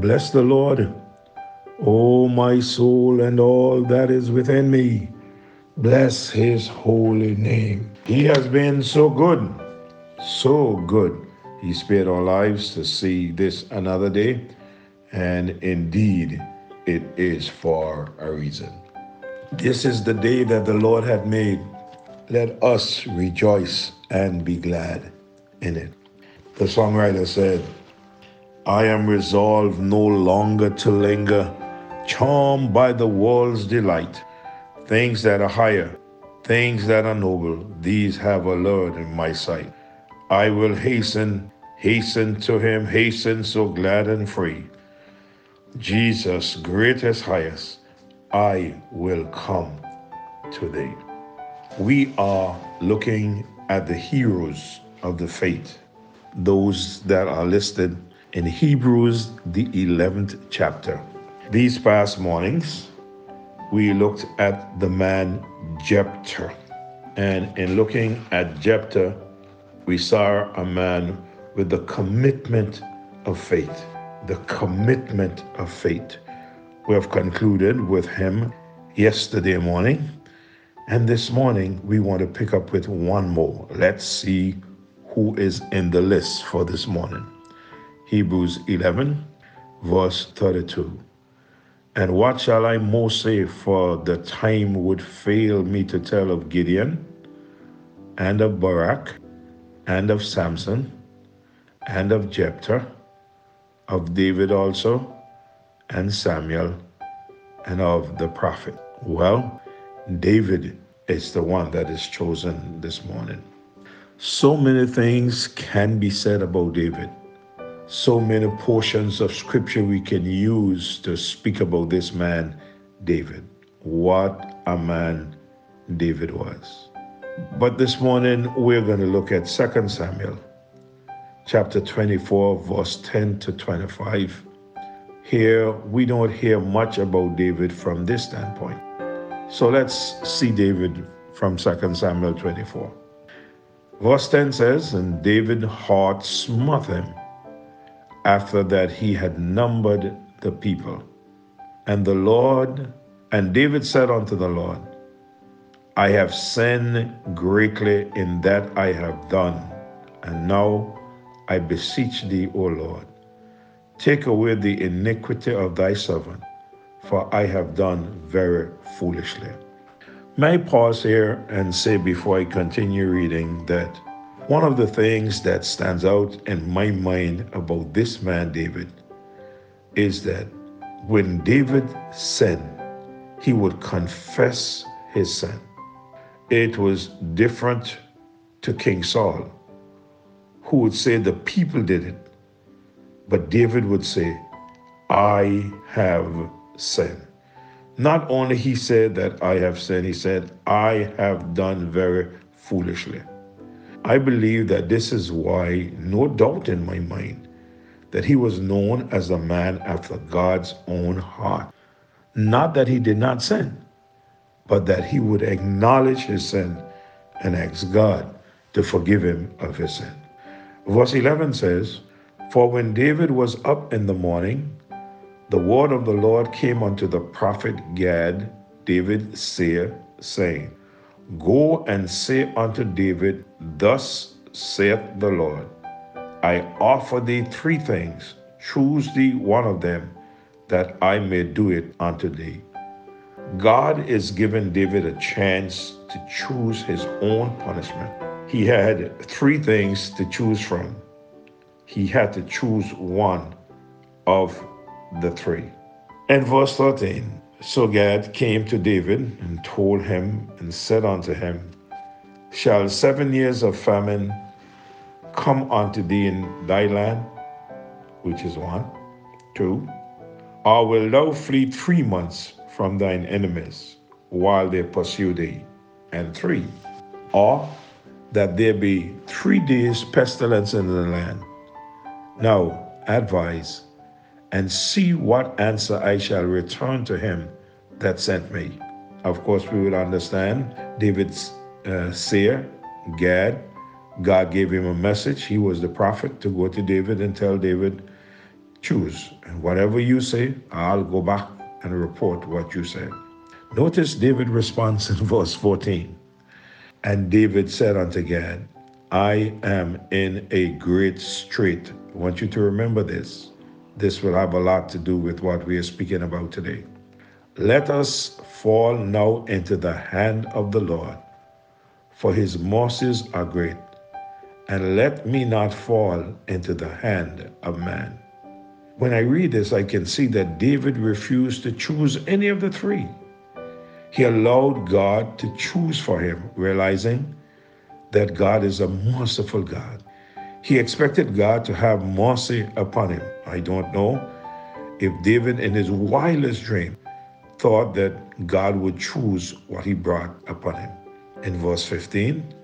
Bless the Lord, O my soul, and all that is within me. Bless his holy name. He has been so good, so good. He spared our lives to see this another day, and indeed, it is for a reason. This is the day that the Lord had made. Let us rejoice and be glad in it. The songwriter said, I am resolved no longer to linger, charmed by the world's delight. Things that are higher, things that are noble, these have allured in my sight. I will hasten, hasten to him, hasten so glad and free. Jesus, greatest, highest, I will come to thee. We are looking at the heroes of the faith, those that are listed in Hebrews, the 11th chapter. These past mornings, we looked at the man Jephthah. And in looking at Jephthah, we saw a man with the commitment of faith. The commitment of faith. We have concluded with him yesterday morning. And this morning, we want to pick up with one more. Let's see who is in the list for this morning. Hebrews 11, verse 32. And what shall I more say, for the time would fail me to tell of Gideon, and of Barak, and of Samson, and of Jephthah, of David also, and Samuel, and of the prophet. Well, David is the one that is chosen this morning. So many things can be said about David. So many portions of scripture we can use to speak about this man, David. What a man David was. But this morning we're going to look at 2 Samuel chapter 24, verse 10 to 25. Here we don't hear much about David from this standpoint. So let's see David from 2 Samuel 24. Verse 10 says, And David heart smote him after that he had numbered the people. And the Lord, and David said unto the Lord, I have sinned greatly in that I have done, and now I beseech thee, O Lord, take away the iniquity of thy servant for I have done very foolishly. May I pause here and say before I continue reading that one of the things that stands out in my mind about this man, David, is that when David sinned, he would confess his sin. It was different to King Saul, who would say the people did it, but David would say, I have sinned. Not only he said that I have sinned, he said, I have done very foolishly. I believe that this is why, no doubt in my mind, that he was known as a man after God's own heart. Not that he did not sin, but that he would acknowledge his sin and ask God to forgive him of his sin. Verse 11 says, For when David was up in the morning, the word of the Lord came unto the prophet Gad, David seer, saying, Go and say unto David, Thus saith the Lord, I offer thee three things, choose thee one of them, that I may do it unto thee. God is giving David a chance to choose his own punishment. He had three things to choose from. He had to choose one of the three. And verse 13 So Gad came to David and told him and said unto him, Shall seven years of famine come unto thee in thy land? Which is one. Two. Or will thou flee three months from thine enemies while they pursue thee? And three. Or that there be three days pestilence in the land. Now advise and see what answer I shall return to him that sent me. Of course, we will understand David's uh, seer, Gad. God gave him a message. He was the prophet to go to David and tell David, choose. And whatever you say, I'll go back and report what you said. Notice David's response in verse 14. And David said unto Gad, I am in a great strait. I want you to remember this. This will have a lot to do with what we are speaking about today. Let us fall now into the hand of the Lord, for his mercies are great, and let me not fall into the hand of man. When I read this, I can see that David refused to choose any of the three. He allowed God to choose for him, realizing that God is a merciful God. He expected God to have mercy upon him. I don't know if David, in his wildest dream, thought that God would choose what he brought upon him. In verse 15,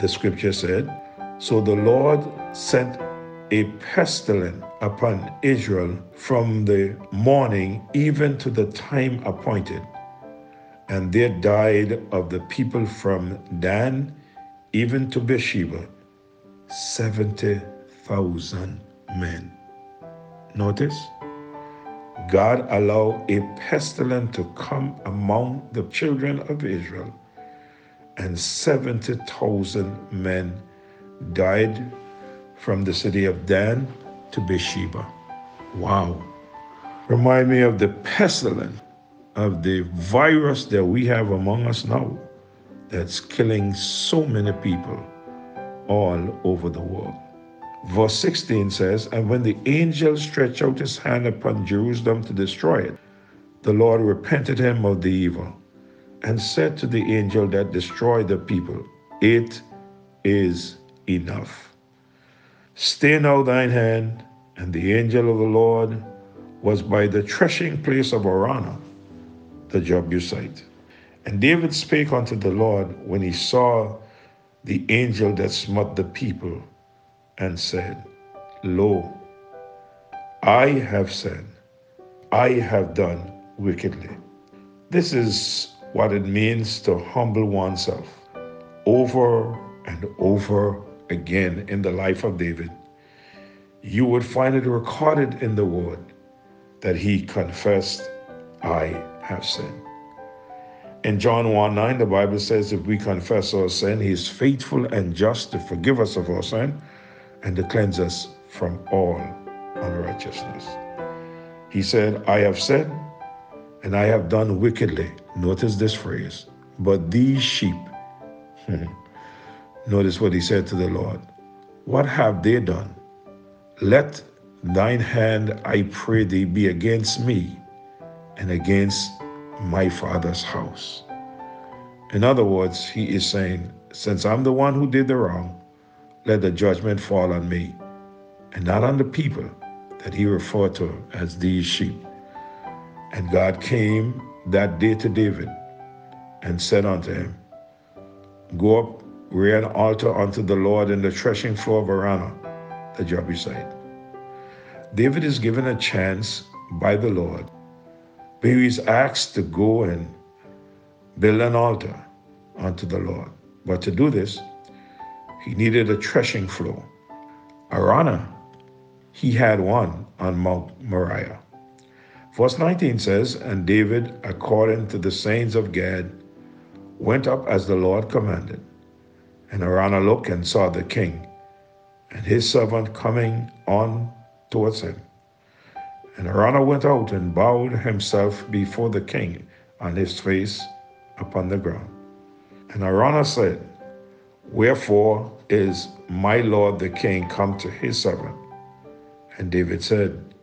the scripture said, So the Lord sent a pestilence upon Israel from the morning even to the time appointed. And there died of the people from Dan even to Beersheba 70,000 men. Notice, God allowed a pestilence to come among the children of Israel, and 70,000 men died from the city of Dan to Beersheba. Wow. Remind me of the pestilence of the virus that we have among us now that's killing so many people all over the world. Verse 16 says, And when the angel stretched out his hand upon Jerusalem to destroy it, the Lord repented him of the evil and said to the angel that destroyed the people, It is enough. Stay now thine hand. And the angel of the Lord was by the threshing place of Araunah, the Jebusite. And David spake unto the Lord when he saw the angel that smote the people, and said, Lo, I have sinned, I have done wickedly. This is what it means to humble oneself over and over again in the life of David, you would find it recorded in the word that he confessed, I have sinned. In John 1 9, the Bible says, If we confess our sin, he is faithful and just to forgive us of our sin and to cleanse us from all unrighteousness. He said, I have sinned and I have done wickedly. Notice this phrase, but these sheep, hmm. Notice what he said to the Lord What have they done? Let thine hand, I pray thee, be against me and against my father's house. In other words, he is saying, Since I'm the one who did the wrong, let the judgment fall on me and not on the people that he referred to as these sheep. And God came that day to David and said unto him, Go up rear an altar unto the Lord in the threshing floor of Araunah, the Jebusite. David is given a chance by the Lord, he is asked to go and build an altar unto the Lord. But to do this, he needed a threshing floor. Araunah, he had one on Mount Moriah. Verse 19 says, And David, according to the sayings of Gad, went up as the Lord commanded and Araunah looked and saw the king and his servant coming on towards him. And Araunah went out and bowed himself before the king on his face upon the ground. And Araunah said, Wherefore is my lord the king come to his servant? And David said,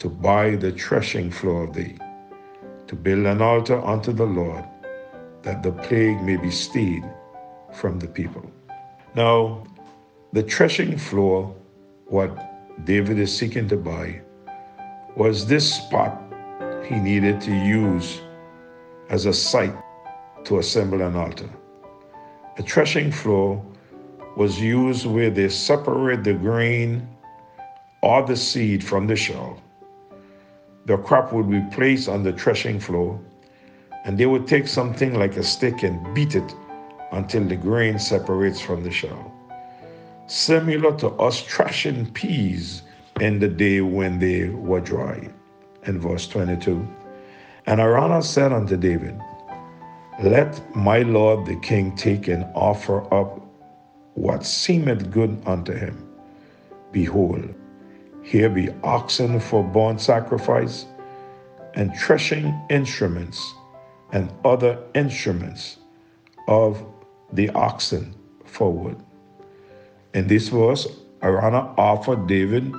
To buy the threshing floor of thee, to build an altar unto the Lord, that the plague may be stayed from the people. Now, the threshing floor, what David is seeking to buy, was this spot he needed to use as a site to assemble an altar. The threshing floor was used where they separate the grain or the seed from the shell. The crop would be placed on the threshing floor, and they would take something like a stick and beat it until the grain separates from the shell. Similar to us threshing peas in the day when they were dry. In verse 22, and Araunah said unto David, Let my lord the king take and offer up what seemeth good unto him. Behold, here be oxen for burnt sacrifice, and threshing instruments, and other instruments of the oxen for wood. In this verse, Araunah offered David,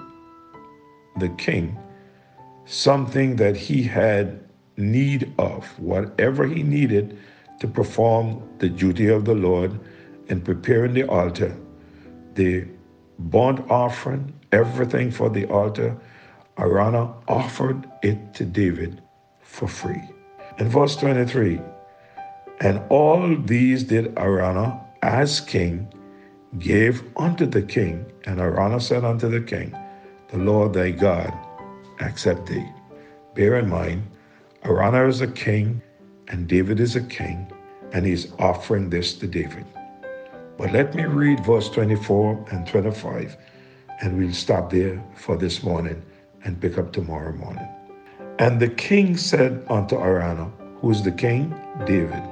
the king, something that he had need of, whatever he needed to perform the duty of the Lord in preparing the altar, the burnt offering, everything for the altar, Araunah offered it to David for free. In verse 23, and all these did Araunah as king gave unto the king, and Araunah said unto the king, The Lord thy God accept thee. Bear in mind, Araunah is a king, and David is a king, and he's offering this to David. But let me read verse 24 and 25, and we'll stop there for this morning and pick up tomorrow morning. And the king said unto Araunah, Who is the king? David.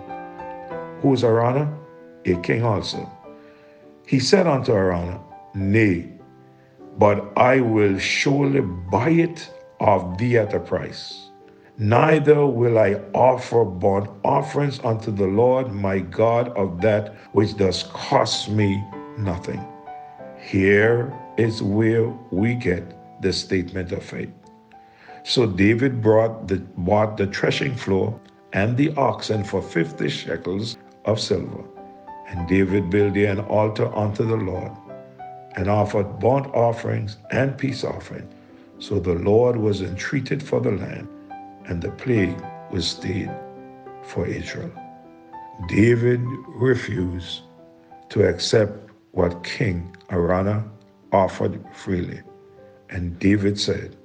Who is Araunah? A king also. He said unto Araunah, Nay, but I will surely buy it of thee at a price. Neither will I offer burnt offerings unto the Lord my God of that which does cost me nothing. Here is where we get the statement of faith. So David brought the, bought the threshing floor and the oxen for fifty shekels of silver. And David built there an altar unto the Lord, and offered burnt offerings and peace offerings. So the Lord was entreated for the land, and the plague was stayed for Israel. David refused to accept what King Araunah offered freely. And David said,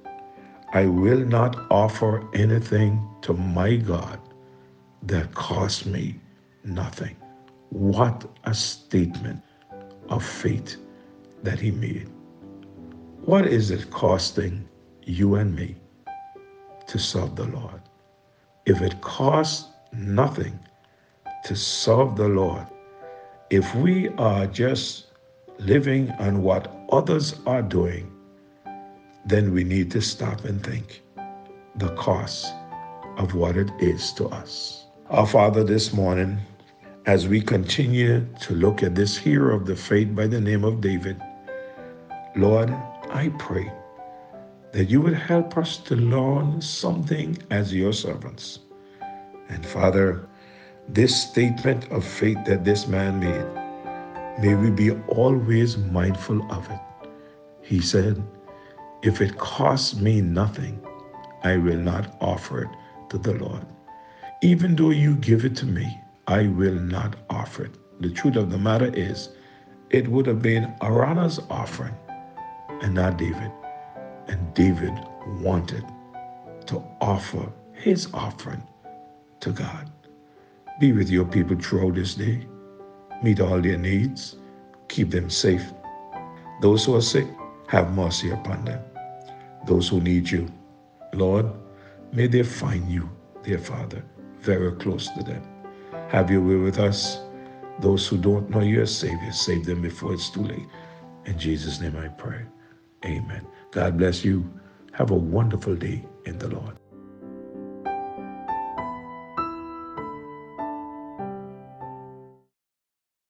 I will not offer anything to my God that costs me nothing. What a statement of faith that he made. What is it costing you and me to serve the Lord? If it costs nothing to serve the Lord, if we are just living on what others are doing, then we need to stop and think the cost of what it is to us. Our Father, this morning, as we continue to look at this hero of the faith by the name of David, Lord, I pray that you would help us to learn something as your servants. And Father, this statement of faith that this man made, may we be always mindful of it. He said, If it costs me nothing, I will not offer it to the Lord. Even though you give it to me, I will not offer it. The truth of the matter is, it would have been Araunah's offering and not David. And David wanted to offer his offering to God. Be with your people throughout this day. Meet all their needs. Keep them safe. Those who are sick, have mercy upon them. Those who need you, Lord, may they find you, dear Father, very close to them. Have your way with us. Those who don't know you as Savior, save them before it's too late. In Jesus' name I pray. Amen. God bless you. Have a wonderful day in the Lord.